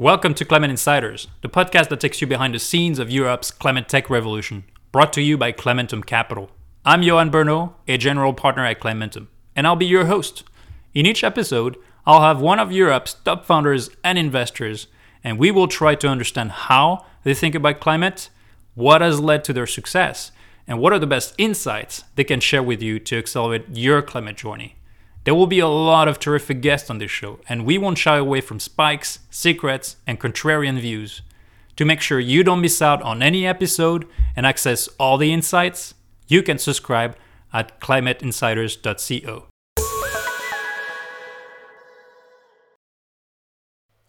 Welcome to Climate Insiders, the podcast that takes you behind the scenes of Europe's climate tech revolution, brought to you by Climentum Capital. I'm Yoann Berno, a general partner at Climentum, and I'll be your host. In each episode, I'll have one of Europe's top founders and investors, and we will try to understand how they think about climate, what has led to their success, and what are the best insights they can share with you to accelerate your climate journey. There will be a lot of terrific guests on this show, and we won't shy away from spikes, secrets, and contrarian views. To make sure you don't miss out on any episode and access all the insights, you can subscribe at climateinsiders.co.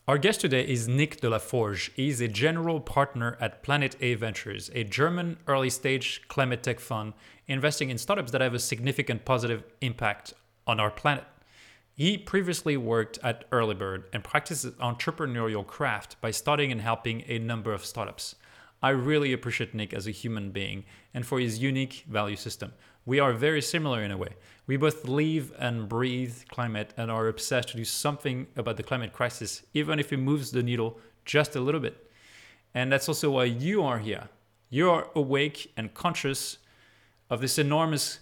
Our guest today is Nick de la Forge. He's a general partner at Planet A Ventures, a German early stage climate tech fund investing in startups that have a significant positive impact on our planet. He previously worked at Earlybird and practices entrepreneurial craft by starting and helping a number of startups. I really appreciate Nick as a human being and for his unique value system. We are very similar in a way. We both live and breathe climate and are obsessed to do something about the climate crisis, even if it moves the needle just a little bit. And that's also why you are here. You are awake and conscious of this enormous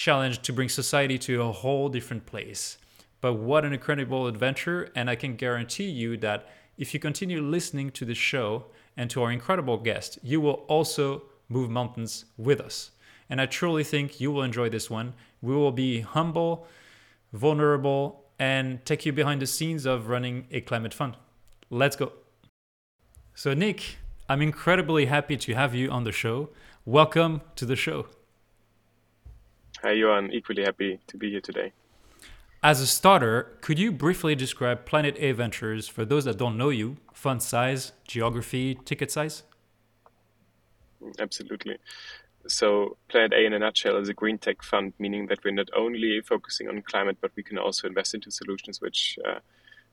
challenge to bring society to a whole different place. But what an incredible adventure! And I can guarantee you that if you continue listening to the show and to our incredible guest, you will also move mountains with us. And I truly think you will enjoy this one. We will be humble, vulnerable, and take you behind the scenes of running a climate fund. Let's go. So, Nick, I'm incredibly happy to have you on the show. Welcome to the show. Hi, Johan. Equally happy to be here today. As a starter, could you briefly describe Planet A Ventures for those that don't know you? Fund size, geography, ticket size? Absolutely. So, Planet A in a nutshell is a green tech fund, meaning that we're not only focusing on climate, but we can also invest into solutions which uh,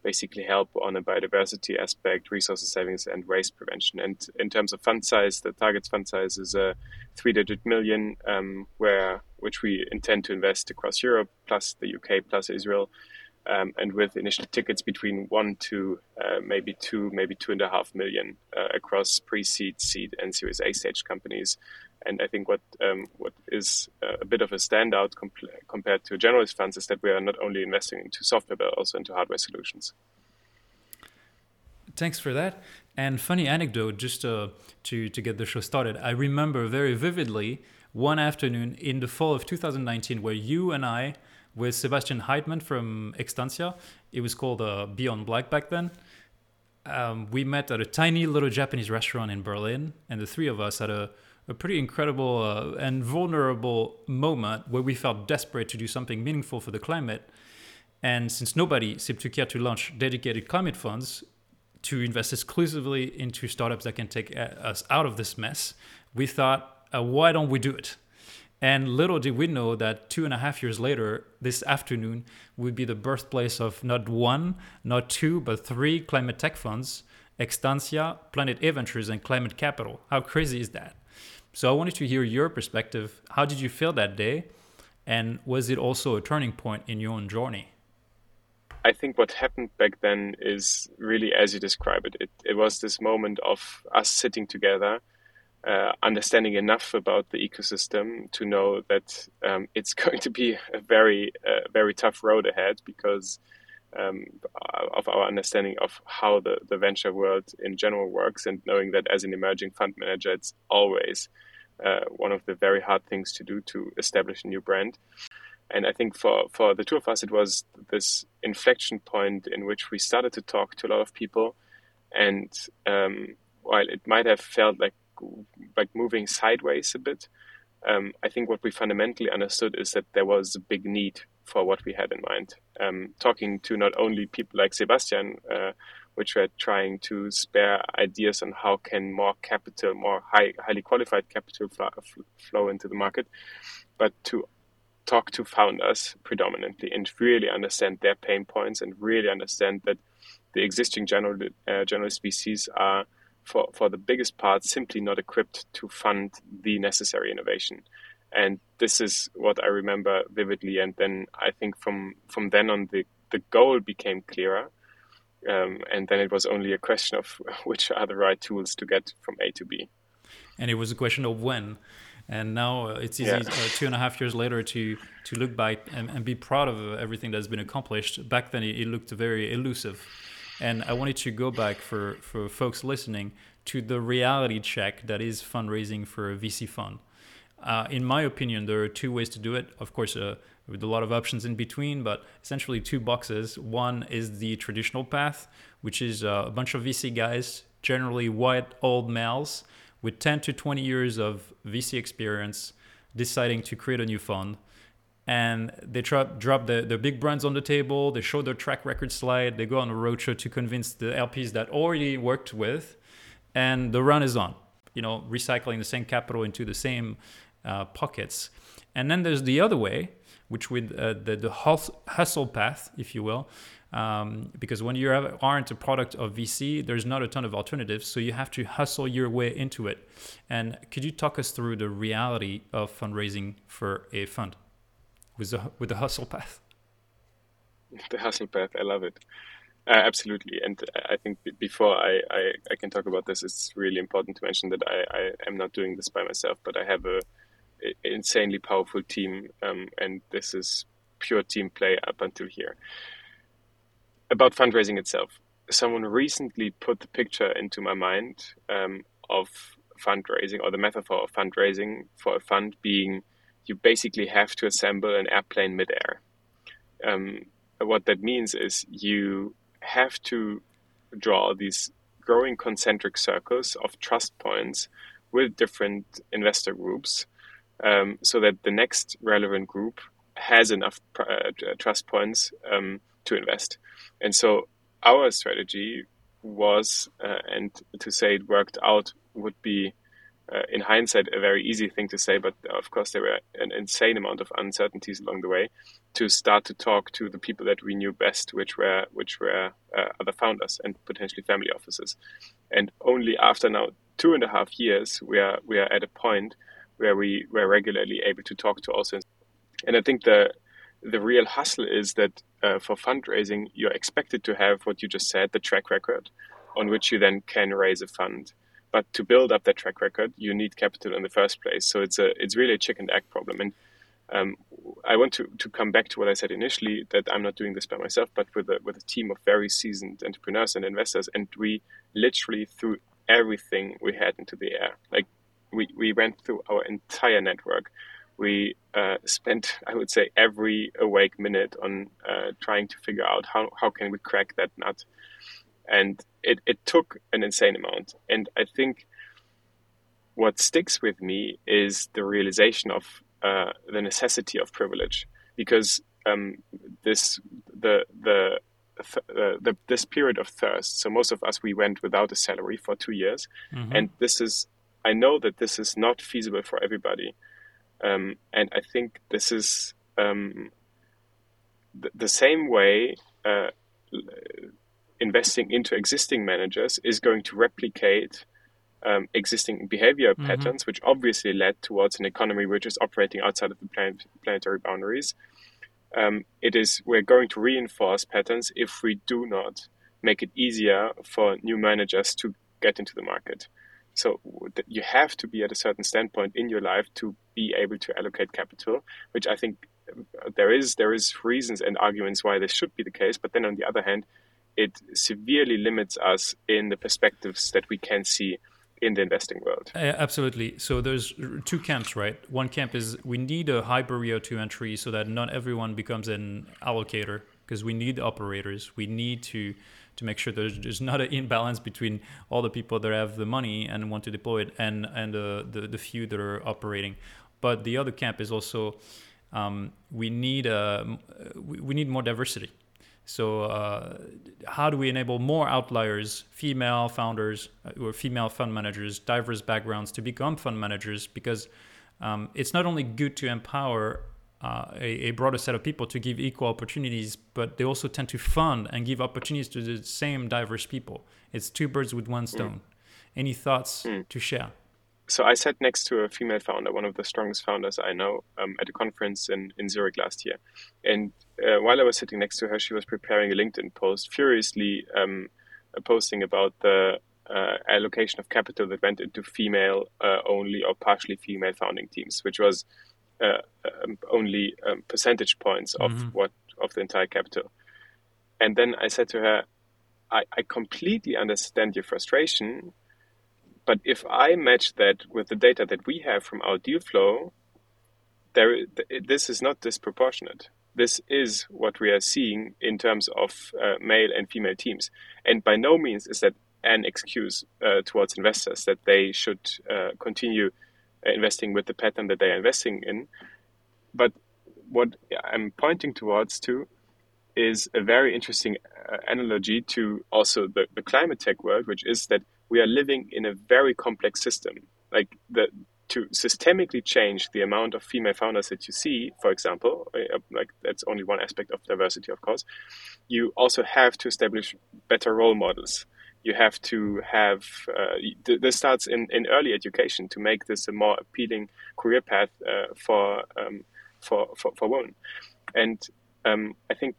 basically help on a biodiversity aspect, resources savings, and waste prevention. And in terms of fund size, the target's fund size is a three-digit million, um, where which we intend to invest across Europe, plus the UK, plus Israel, um, and with initial tickets between one to uh, maybe two, maybe two and a half million uh, across pre-seed, seed, and Series A stage companies. And I think what um, what is uh, a bit of a standout compl- compared to generalist funds is that we are not only investing into software but also into hardware solutions. Thanks for that. And funny anecdote, just uh, to to get the show started. I remember very vividly one afternoon in the fall of 2019 where you and I, with Sebastian Heitmann from Extantia. it was called uh, Beyond Black back then. Um, we met at a tiny little Japanese restaurant in Berlin, and the three of us had a a pretty incredible uh, and vulnerable moment where we felt desperate to do something meaningful for the climate. And since nobody seemed to care to launch dedicated climate funds to invest exclusively into startups that can take uh, us out of this mess, we thought, uh, why don't we do it? And little did we know that two and a half years later, this afternoon would be the birthplace of not one, not two, but three climate tech funds Extantia, Planet A Ventures, and Climate Capital. How crazy is that? So I wanted to hear your perspective. How did you feel that day? And was it also a turning point in your own journey? I think what happened back then is really as you describe it. It, it was this moment of us sitting together, uh, understanding enough about the ecosystem to know that um, it's going to be a very, uh, very tough road ahead because um, of our understanding of how the, the venture world in general works, and knowing that as an emerging fund manager, it's always uh, one of the very hard things to do to establish a new brand. And I think for, for the two of us, it was this inflection point in which we started to talk to a lot of people. And um, while it might have felt like like moving sideways a bit, um, I think what we fundamentally understood is that there was a big need for what we had in mind. Um, talking to not only people like Sebastian, uh, which were trying to spare ideas on how can more capital, more high, highly qualified capital flow, flow into the market, but to talk to founders predominantly and really understand their pain points and really understand that the existing general uh, general species are for, for the biggest part simply not equipped to fund the necessary innovation and this is what I remember vividly. And then I think from from then on, the the goal became clearer. Um, and then it was only a question of which are the right tools to get from A to B. And it was a question of when. And now uh, it's easy yeah. uh, two and a half years later to to look back and, and be proud of everything that's been accomplished. Back then, it, it looked very elusive. And I wanted to go back for, for folks listening to the reality check that is fundraising for a VC fund. Uh, in my opinion, there are two ways to do it. Of course, uh, with a lot of options in between, but essentially two boxes. One is the traditional path, which is uh, a bunch of VC guys, generally white old males with 10 to 20 years of VC experience, deciding to create a new fund. And they drop, drop the, the big brands on the table, they show their track record slide, they go on a roadshow to convince the LPs that already worked with, and the run is on. You know, recycling the same capital into the same uh, pockets. And then there's the other way, which with uh, the, the hustle path, if you will, um, because when you aren't a product of VC, there's not a ton of alternatives. So you have to hustle your way into it. And could you talk us through the reality of fundraising for a fund with the, with the hustle path? The hustle path, I love it. Uh, absolutely. And I think before I, I, I, can talk about this, it's really important to mention that I, I am not doing this by myself, but I have a, a insanely powerful team. Um, and this is pure team play up until here about fundraising itself. Someone recently put the picture into my mind um, of fundraising or the metaphor of fundraising for a fund being you basically have to assemble an airplane midair. Um, what that means is you have to draw these growing concentric circles of trust points with different investor groups um, so that the next relevant group has enough uh, trust points um, to invest. And so our strategy was, uh, and to say it worked out would be, uh, in hindsight, a very easy thing to say, but of course there were an insane amount of uncertainties along the way. To start to talk to the people that we knew best, which were which were uh, other founders and potentially family offices, and only after now two and a half years, we are we are at a point where we were regularly able to talk to also, and I think the the real hustle is that uh, for fundraising, you're expected to have what you just said, the track record, on which you then can raise a fund. But to build up that track record, you need capital in the first place. So it's a it's really a chicken and egg problem. And um, I want to, to come back to what I said initially that I'm not doing this by myself, but with a with a team of very seasoned entrepreneurs and investors, and we literally threw everything we had into the air. Like we, we went through our entire network we uh, spent, I would say, every awake minute on uh, trying to figure out how, how can we crack that nut. And it, it took an insane amount. And I think what sticks with me is the realization of uh, the necessity of privilege, because um, this the the uh, the, this period of thirst. So most of us we went without a salary for two years, mm-hmm. and this is I know that this is not feasible for everybody. Um, and I think this is um, the, the, same way uh, investing into existing managers is going to replicate um, existing behavior mm-hmm. patterns, which obviously led towards an economy which is operating outside of the planet, planetary boundaries. Um, it is we're going to reinforce patterns if we do not make it easier for new managers to get into the market. So you have to be at a certain standpoint in your life to be able to allocate capital, which I think uh, there is there is reasons and arguments why this should be the case. But then on the other hand, it severely limits us in the perspectives that we can see in the investing world. Uh, absolutely. So there's two camps, right? One camp is we need a high barrier to entry so that not everyone becomes an allocator because we need operators. We need to to make sure there's, there's not an imbalance between all the people that have the money and want to deploy it and and the, the, the few that are operating. But the other camp is also um, we need a, we need more diversity. So uh, how do we enable more outliers, female founders uh, or female fund managers, diverse backgrounds to become fund managers? Because um, it's not only good to empower uh, a, a, broader set of people to give equal opportunities, but they also tend to fund and give opportunities to the same diverse people. It's two birds with one stone. Mm. Any thoughts mm. to share? So I sat next to a female founder, one of the strongest founders I know, um, at a conference in, in Zurich last year. And uh, while I was sitting next to her, she was preparing a LinkedIn post, furiously um, posting about the uh, allocation of capital that went into female uh, only or partially female founding teams, which was uh, um, only um, percentage points of mm-hmm. what of the entire capital. And then I said to her, I, I completely understand your frustration but if I match that with the data that we have from our deal flow, there, this is not disproportionate. This is what we are seeing in terms of uh, male and female teams. And by no means is that an excuse uh, towards investors that they should uh, continue uh, investing with the pattern that they are investing in. But what I'm pointing towards to is a very interesting uh, analogy to also the, the climate tech world, which is that we are living in a very complex system. Like the to systemically change the amount of female founders that you see, for example, uh, like that's only one aspect of diversity, of course. You also have to establish better role models. You have to have uh, this starts in, in early education to make this a more appealing career path uh, for, um, for for for women. And um, I think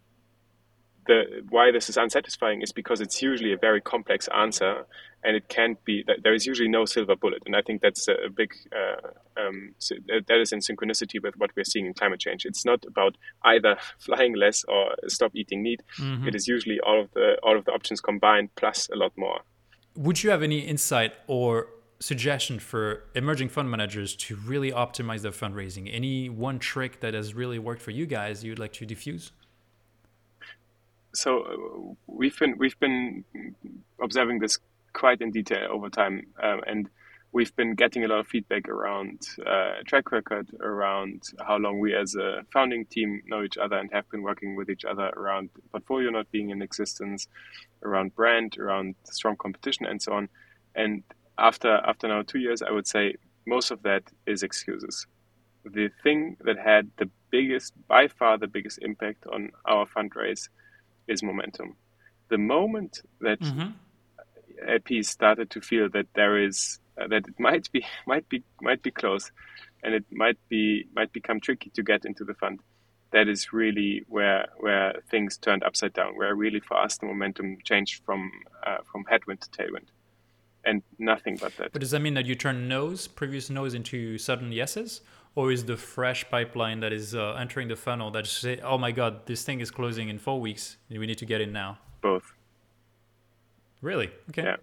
the why this is unsatisfying is because it's usually a very complex answer, and it can't be. There is usually no silver bullet, and I think that's a big. Uh, um, that is in synchronicity with what we're seeing in climate change. It's not about either flying less or stop eating meat. Mm-hmm. It is usually all of the all of the options combined plus a lot more. Would you have any insight or suggestion for emerging fund managers to really optimize their fundraising? Any one trick that has really worked for you guys you'd like to diffuse? so uh, we've been we've been observing this quite in detail over time, um, and we've been getting a lot of feedback around uh, track record, around how long we as a founding team know each other and have been working with each other around portfolio not being in existence, around brand, around strong competition, and so on. And after after now two years, I would say most of that is excuses. The thing that had the biggest, by far the biggest impact on our fundraise is momentum. The moment that mm-hmm. LPs started to feel that there is uh, that it might be might be might be close, and it might be might become tricky to get into the fund, that is really where where things turned upside down. Where really for us the momentum changed from uh, from headwind to tailwind, and nothing but that. But does that mean that you turn no's, previous no's, into sudden yeses? or is the fresh pipeline that is uh, entering the funnel that say, oh my god, this thing is closing in four weeks, and we need to get in now? Both. Really? Okay. Yeah.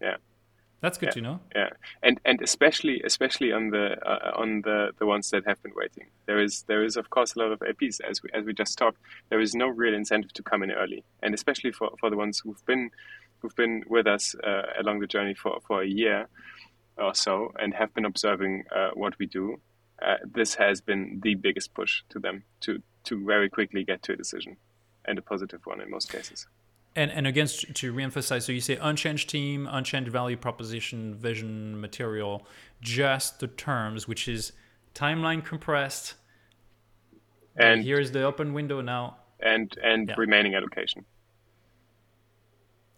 Yeah. That's good yeah. to know. Yeah, and and especially especially on the uh, on the the ones that have been waiting. There is there is of course a lot of LPs as we as we just talked. There is no real incentive to come in early, and especially for, for the ones who've been who've been with us uh, along the journey for, for a year or so and have been observing uh, what we do uh, this has been the biggest push to them to to very quickly get to a decision, and a positive one in most cases. And and again to reemphasize, so you say unchanged team, unchanged value proposition, vision, material, just the terms, which is timeline compressed. And here's the open window now. And and yeah. remaining allocation.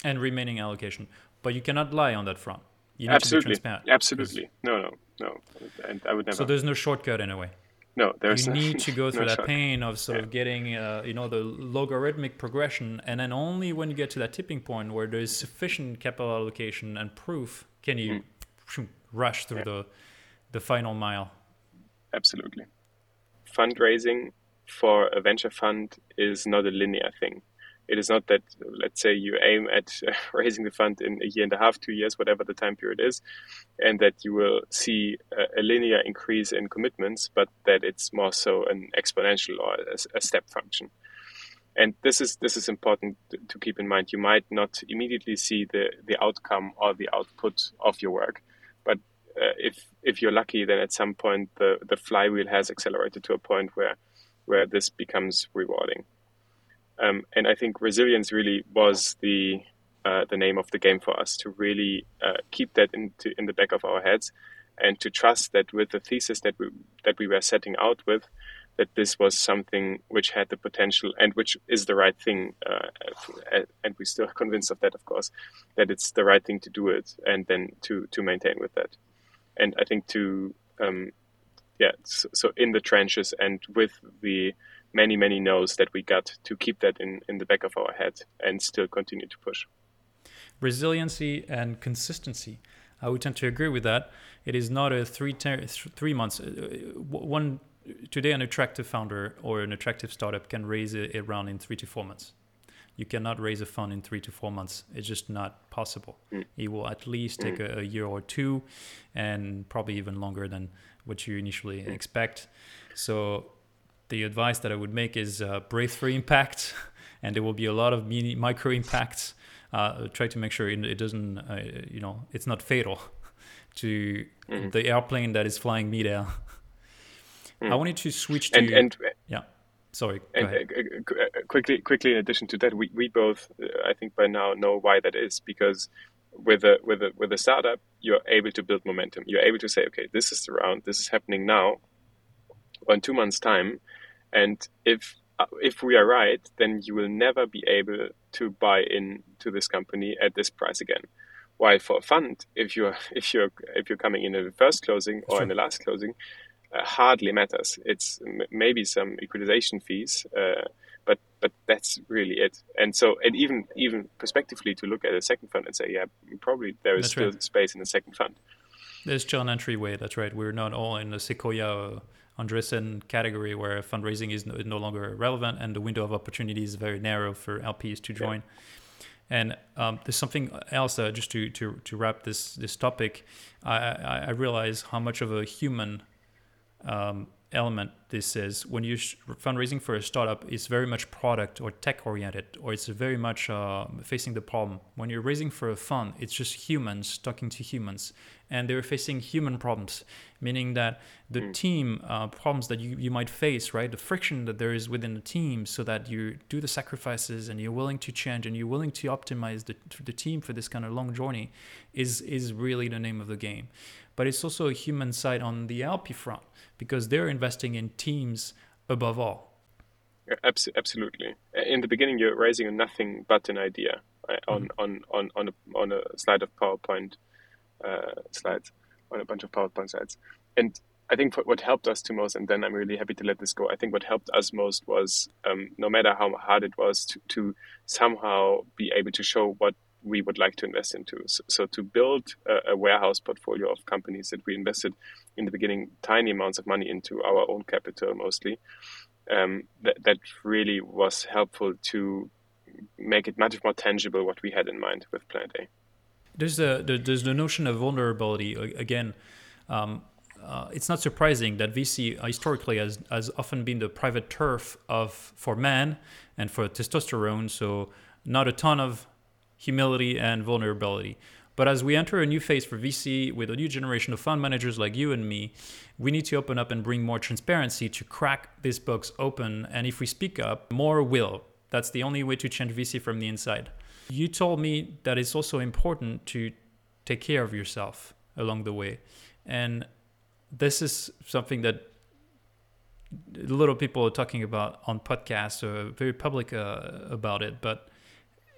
And remaining allocation, but you cannot lie on that front. You need Absolutely. to be transparent. Absolutely. No, no no, and I would never. So there's no shortcut in a way. No, there's. You need to go through no that pain of sort yeah. of getting, uh, you know, the logarithmic progression, and then only when you get to that tipping point where there is sufficient capital allocation and proof can you mm. rush through yeah. the the final mile. Absolutely. Fundraising for a venture fund is not a linear thing. It is not that, let's say, you aim at raising the fund in a year and a half, two years, whatever the time period is, and that you will see a, a linear increase in commitments, but that it's more so an exponential or a, a step function. And this is this is important to keep in mind. You might not immediately see the, the outcome or the output of your work, but uh, if if you're lucky, then at some point the, the flywheel has accelerated to a point where where this becomes rewarding. Um, and I think resilience really was the uh, the name of the game for us to really uh, keep that into, in the back of our heads and to trust that with the thesis that we that we were setting out with that this was something which had the potential and which is the right thing uh, and we're still convinced of that of course that it's the right thing to do it and then to to maintain with that. And I think to um, yeah, so, so, in the trenches and with the many many no's that we got to keep that in in the back of our head and still continue to push. Resiliency and consistency. I would tend to agree with that. It is not a three ter- three months. Uh, one today, an attractive founder or an attractive startup can raise a, a round in three to four months. You cannot raise a fund in three to four months. It's just not possible. Mm. It will at least take mm. a, a, year or two, and probably even longer than what you initially mm. expect. So, the advice that I would make is uh, breakthrough impact, and there will be a lot of mini micro impacts. Uh, try to make sure it, it doesn't, uh, you know, it's not fatal to mm. the airplane that is flying midair. I wanted to switch to and, and yeah Sorry. And uh, uh, quickly, quickly. In addition to that, we, we both, uh, I think, by now know why that is because with a with a with a startup, you're able to build momentum. You're able to say, okay, this is the round. This is happening now, or in two months' time, and if if we are right, then you will never be able to buy in to this company at this price again. While for a fund, if you're if you're if you're coming in at the first closing or in the last closing, uh, hardly matters. It's m- maybe some equalization fees, uh, but but that's really it. And so, and even even prospectively to look at a second fund and say, yeah, probably there is that's still right. space in the second fund. There's an entryway. That's right. We're not all in the Sequoia. Andreessen category where fundraising is no, no, longer relevant and the window of opportunity is very narrow for LPs to join. Yeah. And um, there's something else uh, just to, to, to wrap this this topic. I, I, I realize how much of a human um, element this is when you're fundraising for a startup it's very much product or tech oriented or it's very much uh, facing the problem when you're raising for a fund it's just humans talking to humans and they're facing human problems meaning that the mm. team uh, problems that you, you might face right the friction that there is within the team so that you do the sacrifices and you're willing to change and you're willing to optimize the, the team for this kind of long journey is is really the name of the game but it's also a human side on the LP front because they're investing in teams above all. Absolutely. In the beginning, you're raising a nothing but an idea right? on, mm-hmm. on, on, on, a, on a slide of PowerPoint uh, slides, on a bunch of PowerPoint slides. And I think what helped us to most, and then I'm really happy to let this go. I think what helped us most was um, no matter how hard it was to, to somehow be able to show what we would like to invest into. So, so to build a, a, warehouse portfolio of companies that we invested in the beginning tiny amounts of money into our own capital mostly, um, that, that really was helpful to make it much more tangible what we had in mind with Planet A. There's the, the there's the notion of vulnerability again. Um, uh, it's not surprising that VC historically has, has often been the private turf of for men and for testosterone. So not a ton of humility, and vulnerability. But as we enter a new phase for VC with a new generation of fund managers like you and me, we need to open up and bring more transparency to crack these books open. And if we speak up, more will. That's the only way to change VC from the inside. You told me that it's also important to take care of yourself along the way. And this is something that little people are talking about on podcasts or very public uh, about it. But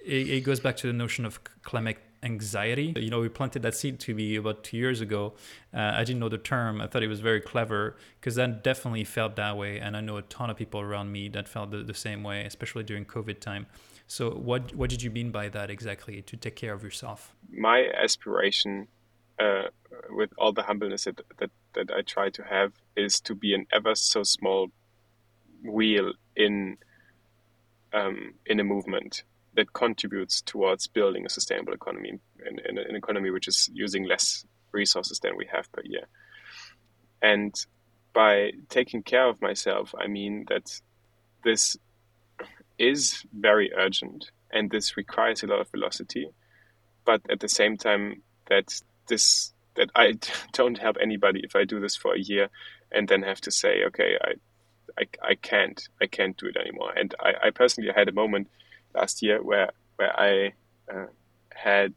it, it goes back to the notion of climate anxiety. You know, we planted that seed to me about two years ago. Uh, I didn't know the term. I thought it was very clever because that definitely felt that way. And I know a ton of people around me that felt the, the same way, especially during COVID time. So, what what did you mean by that exactly? To take care of yourself. My aspiration, uh, with all the humbleness that, that that I try to have, is to be an ever so small wheel in um, in a movement that contributes towards building a sustainable economy in, an economy which is using less resources than we have per year. And by taking care of myself, I mean that this is very urgent and this requires a lot of velocity, but at the same time that this that I don't help anybody if I do this for a year and then have to say, okay, I I, I can't I can't do it anymore. And I, I personally had a moment last year where where I uh, had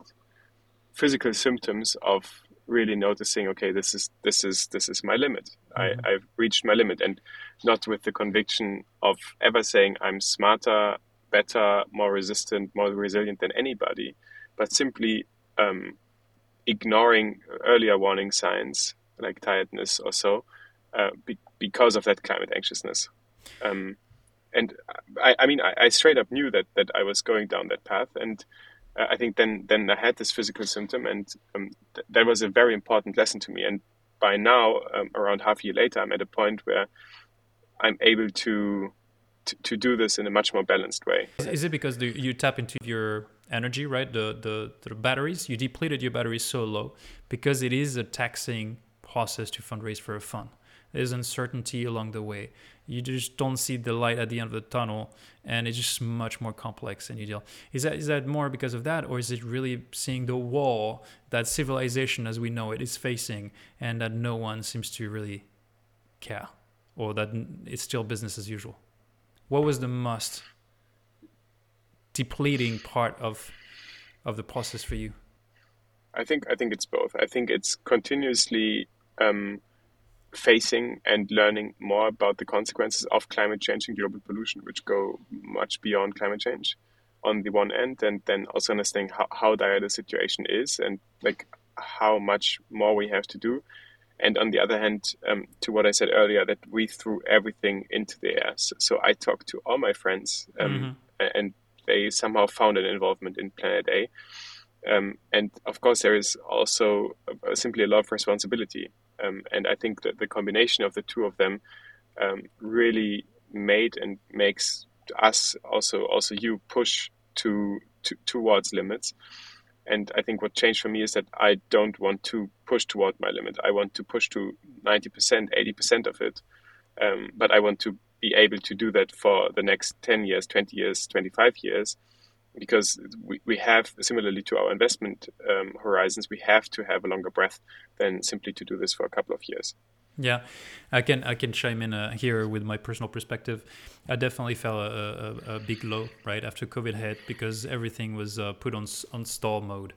physical symptoms of really noticing okay this is this is this is my limit mm-hmm. I, i've reached my limit and not with the conviction of ever saying i'm smarter better more resistant more resilient than anybody but simply um, ignoring earlier warning signs like tiredness or so uh, be- because of that climate anxiousness. Um, and I, I mean, I, I, straight up knew that that I was going down that path, and uh, I think then then I had this physical symptom, and um, th- that was a very important lesson to me. And by now, um, around half a year later, I'm at a point where I'm able to, to to, do this in a much more balanced way. Is it because you tap into your energy, right? The, the the batteries you depleted your batteries so low because it is a taxing process to fundraise for a fund. There's uncertainty along the way you just don't see the light at the end of the tunnel and it's just much more complex and you deal. Is that is that more because of that or is it really seeing the wall that civilization as we know it is facing and that no one seems to really care or that it's still business as usual? What was the most depleting part of of the process for you? I think i think it's both. I think it's continuously um, facing and learning more about the consequences of climate change and global pollution, which go much beyond climate change on the one end, and then also understanding how, how dire the situation is and like how much more we have to do. And on the other hand, um, to what I said earlier, that we threw everything into the air. So, so I talked to all my friends, um, mm-hmm. and they somehow found an involvement in Planet A. Um, and of course, there is also simply a lot of responsibility um, and I think that the combination of the two of them um, really made and makes us also also you push to, to towards limits. And I think what changed for me is that I don't want to push toward my limit. I want to push to 90%, 80% of it. Um, but I want to be able to do that for the next 10 years, 20 years, 25 years because we, we have similarly to our investment um, horizons we have to have a longer breath than simply to do this for a couple of years. Yeah. I can i can chime in uh, here with my personal perspective. I definitely felt a, a, a, big low right after covid hit because everything was uh, put on on stall mode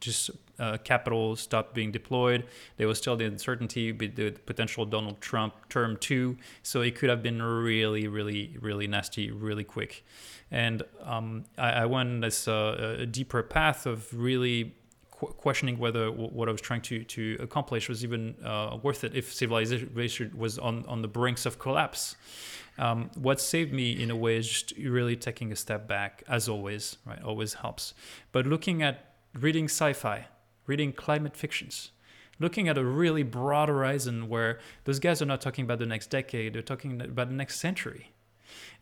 just uh, capital stopped being deployed. There was still the uncertainty with the potential Donald Trump term two, so it could have been really, really, really nasty, really quick. And um, I, I, went this uh, a deeper path of really qu- questioning whether w- what I was trying to to accomplish was even uh, worth it if civilization was on on the brinks of collapse. Um, what saved me in a way is just really taking a step back, as always, right? Always helps. But looking at reading sci-fi, reading climate fictions, looking at a really broad horizon where those guys are not talking about the next decade, they're talking about the next century.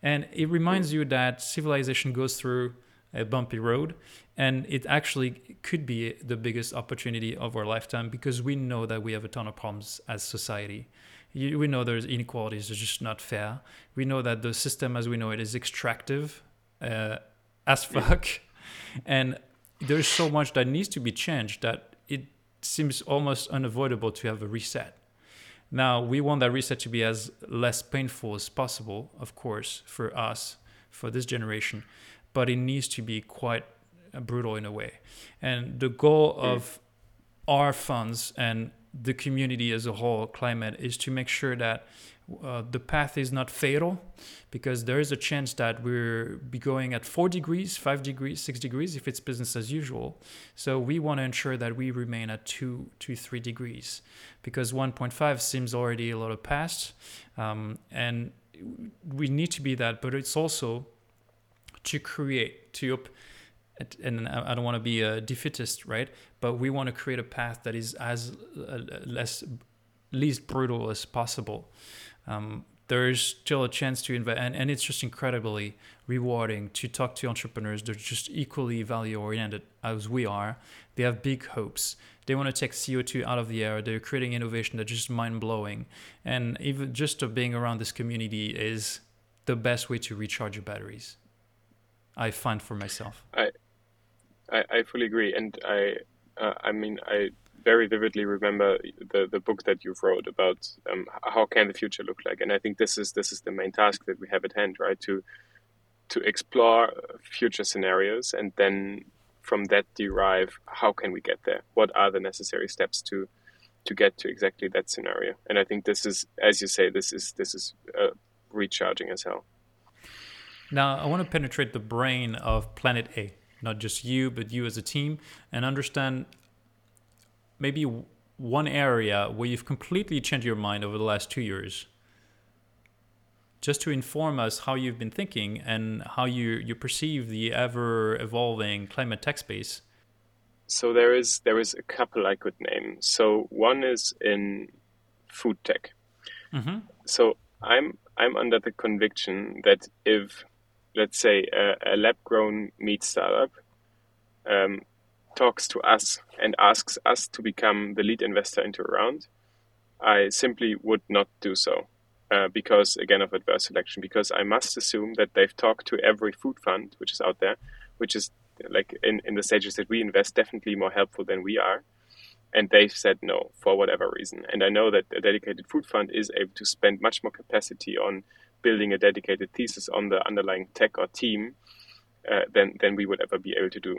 And it reminds you that civilization goes through a bumpy road and it actually could be the biggest opportunity of our lifetime because we know that we have a ton of problems as society. We know there's inequalities it's just not fair. We know that the system as we know it is extractive uh, as fuck. And there's so much that needs to be changed that it seems almost unavoidable to have a reset now, we want that reset to be as less painful as possible, of course, for us, for this generation, but it needs to be quite brutal in a way. And the goal hmm. of our funds and the community as a whole, climate, is to make sure that uh, the path is not fatal because there is a chance that we're be going at 4 degrees 5 degrees 6 degrees if it's business as usual. So we want to ensure that we remain at 2 to 3 degrees because 1.5 seems already a lot of past um, and we need to be that but it's also to create to and I don't want to be a defeatist, right? But we want to create a path that is as uh, less least brutal as possible. Um, there's still a chance to invest and, and it's just incredibly rewarding to talk to entrepreneurs they're just equally value oriented as we are. They have big hopes. They want to take co2 out of the air. They're creating innovation that's just mind-blowing. And even just being around this community is the best way to recharge your batteries i find for myself i, I fully agree and i uh, i mean i very vividly remember the, the book that you wrote about um, how can the future look like, and I think this is this is the main task that we have at hand, right? To to explore future scenarios and then from that derive how can we get there? What are the necessary steps to to get to exactly that scenario? And I think this is, as you say, this is this is uh, recharging as hell. Now I want to penetrate the brain of Planet A, not just you, but you as a team, and understand maybe one area where you've completely changed your mind over the last two years? Just to inform us how you've been thinking and how you, you perceive the ever evolving climate tech space. So there is there is a couple I could name. So one is in food tech. Mm-hmm. So I'm I'm under the conviction that if let's say a, a lab grown meat startup um, talks to us and asks us to become the lead investor into a round, I simply would not do so. Uh, because again of adverse selection, because I must assume that they've talked to every food fund which is out there, which is like in, in the stages that we invest definitely more helpful than we are. And they've said no for whatever reason. And I know that a dedicated food fund is able to spend much more capacity on building a dedicated thesis on the underlying tech or team uh, than, than we would ever be able to do.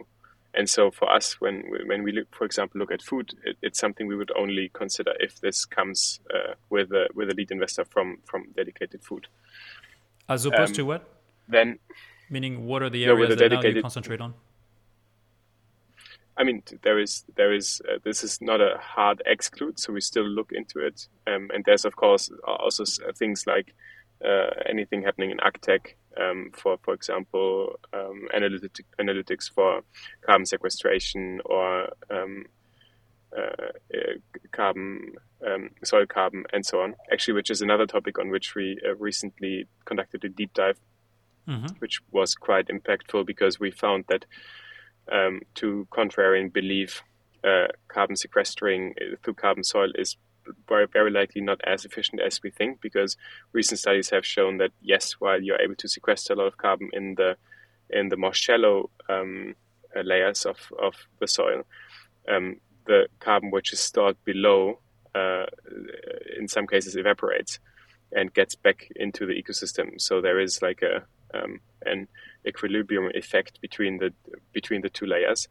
And so for us, when when we look, for example, look at food, it, it's something we would only consider if this comes uh, with a with a lead investor from from dedicated food. As opposed um, to what? Then, meaning what are the areas no, that now you concentrate on? I mean, there is there is uh, this is not a hard exclude, so we still look into it. Um, and there's of course also things like uh, anything happening in agtech, um, for for example, um, analytic, analytics for carbon sequestration or um, uh, uh, carbon, um, soil carbon, and so on. Actually, which is another topic on which we uh, recently conducted a deep dive, mm-hmm. which was quite impactful because we found that um, to contrarian belief, uh, carbon sequestering uh, through carbon soil is very, very likely not as efficient as we think because recent studies have shown that yes, while you're able to sequester a lot of carbon in the in the more shallow um, uh, layers of, of the soil, um, the carbon which is stored below, uh, in some cases, evaporates and gets back into the ecosystem. So there is like a um, an equilibrium effect between the between the two layers,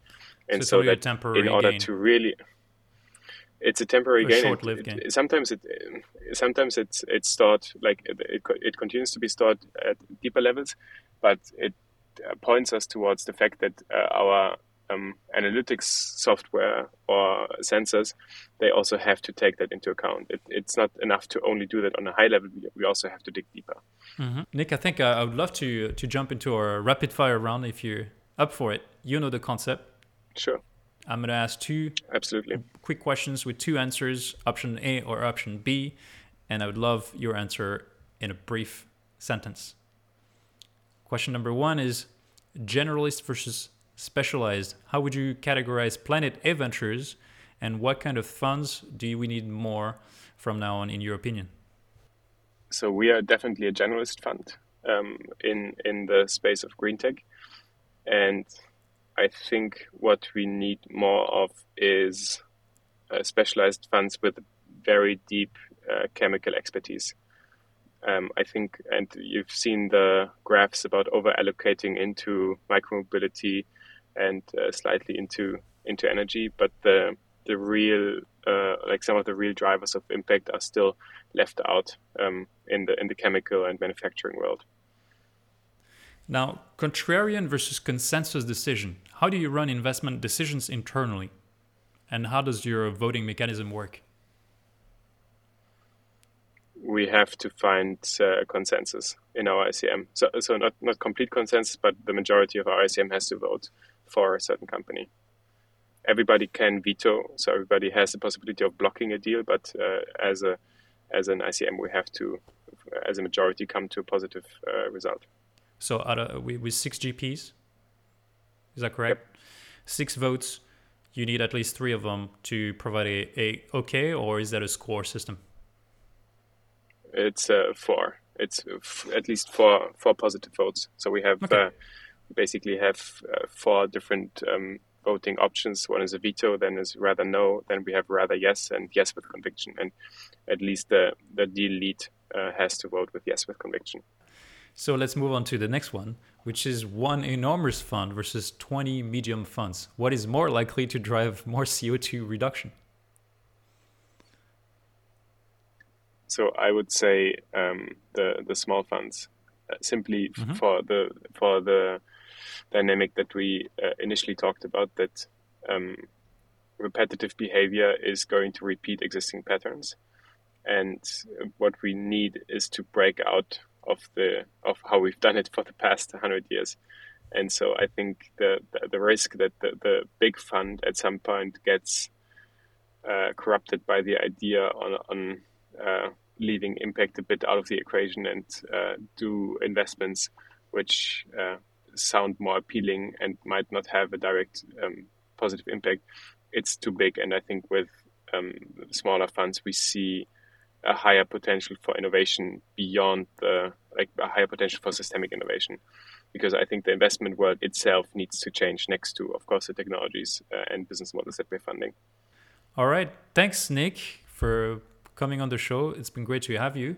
and so, so that in order gain. to really it's a temporary a gain. It, gain. sometimes it sometimes it's it's stored like it, it, it continues to be stored at deeper levels, but it uh, points us towards the fact that uh, our um, analytics software or sensors they also have to take that into account. It, it's not enough to only do that on a high level. We also have to dig deeper. Mm-hmm. Nick, I think uh, I would love to to jump into our rapid fire round if you're up for it. You know the concept. Sure. I'm going to ask two absolutely quick questions with two answers, option A or option B, and I would love your answer in a brief sentence. Question number one is generalist versus specialized. How would you categorize Planet A Ventures, and what kind of funds do we need more from now on, in your opinion? So we are definitely a generalist fund um, in in the space of green tech, and I think what we need more of is uh, specialized funds with very deep uh, chemical expertise. Um, I think, and you've seen the graphs about over allocating into micromobility and uh, slightly into into energy, but the the real uh, like some of the real drivers of impact are still left out um, in the in the chemical and manufacturing world. Now, contrarian versus consensus decision. How do you run investment decisions internally? And how does your voting mechanism work? We have to find uh, consensus in our ICM. So, so not, not complete consensus, but the majority of our ICM has to vote for a certain company. Everybody can veto, so everybody has the possibility of blocking a deal, but uh, as a as an ICM, we have to, as a majority, come to a positive uh, result. So out of, with six GPs, is that correct? Yep. Six votes. You need at least three of them to provide a, a okay, or is that a score system? It's uh, four. It's f- at least four four positive votes. So we have okay. uh, basically have uh, four different um, voting options. One is a veto, then is rather no, then we have rather yes, and yes with conviction. And at least the the deal lead uh, has to vote with yes with conviction. So let's move on to the next one, which is one enormous fund versus 20 medium funds. What is more likely to drive more CO2 reduction? So I would say um, the the small funds, uh, simply mm-hmm. for the for the dynamic that we uh, initially talked about. That um, repetitive behavior is going to repeat existing patterns. And what we need is to break out of the of how we've done it for the past 100 years. And so I think the, the, the risk that the, the big fund at some point gets uh, corrupted by the idea on, on uh, leaving impact a bit out of the equation and uh, do investments which uh, sound more appealing and might not have a direct um, positive impact, it's too big. And I think with um, smaller funds, we see a higher potential for innovation beyond the like a higher potential for systemic innovation because I think the investment world itself needs to change next to, of course, the technologies uh, and business models that we're funding. All right. Thanks, Nick, for coming on the show. It's been great to have you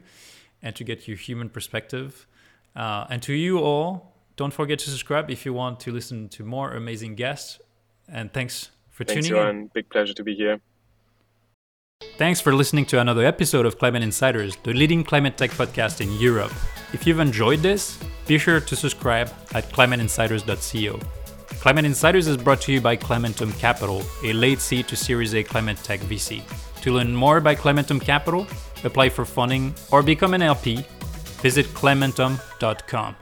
and to get your human perspective. Uh, and to you all, don't forget to subscribe if you want to listen to more amazing guests. And thanks for thanks, tuning Yoann. in. Big pleasure to be here. Thanks for listening to another episode of Climate Insiders, the leading climate tech podcast in Europe. If you've enjoyed this, be sure to subscribe at climateinsiders.co. Climate Insiders is brought to you by Climentum Capital, a late seed to Series A climate tech VC. To learn more about Climentum Capital, apply for funding, or become an LP, visit climentum.com.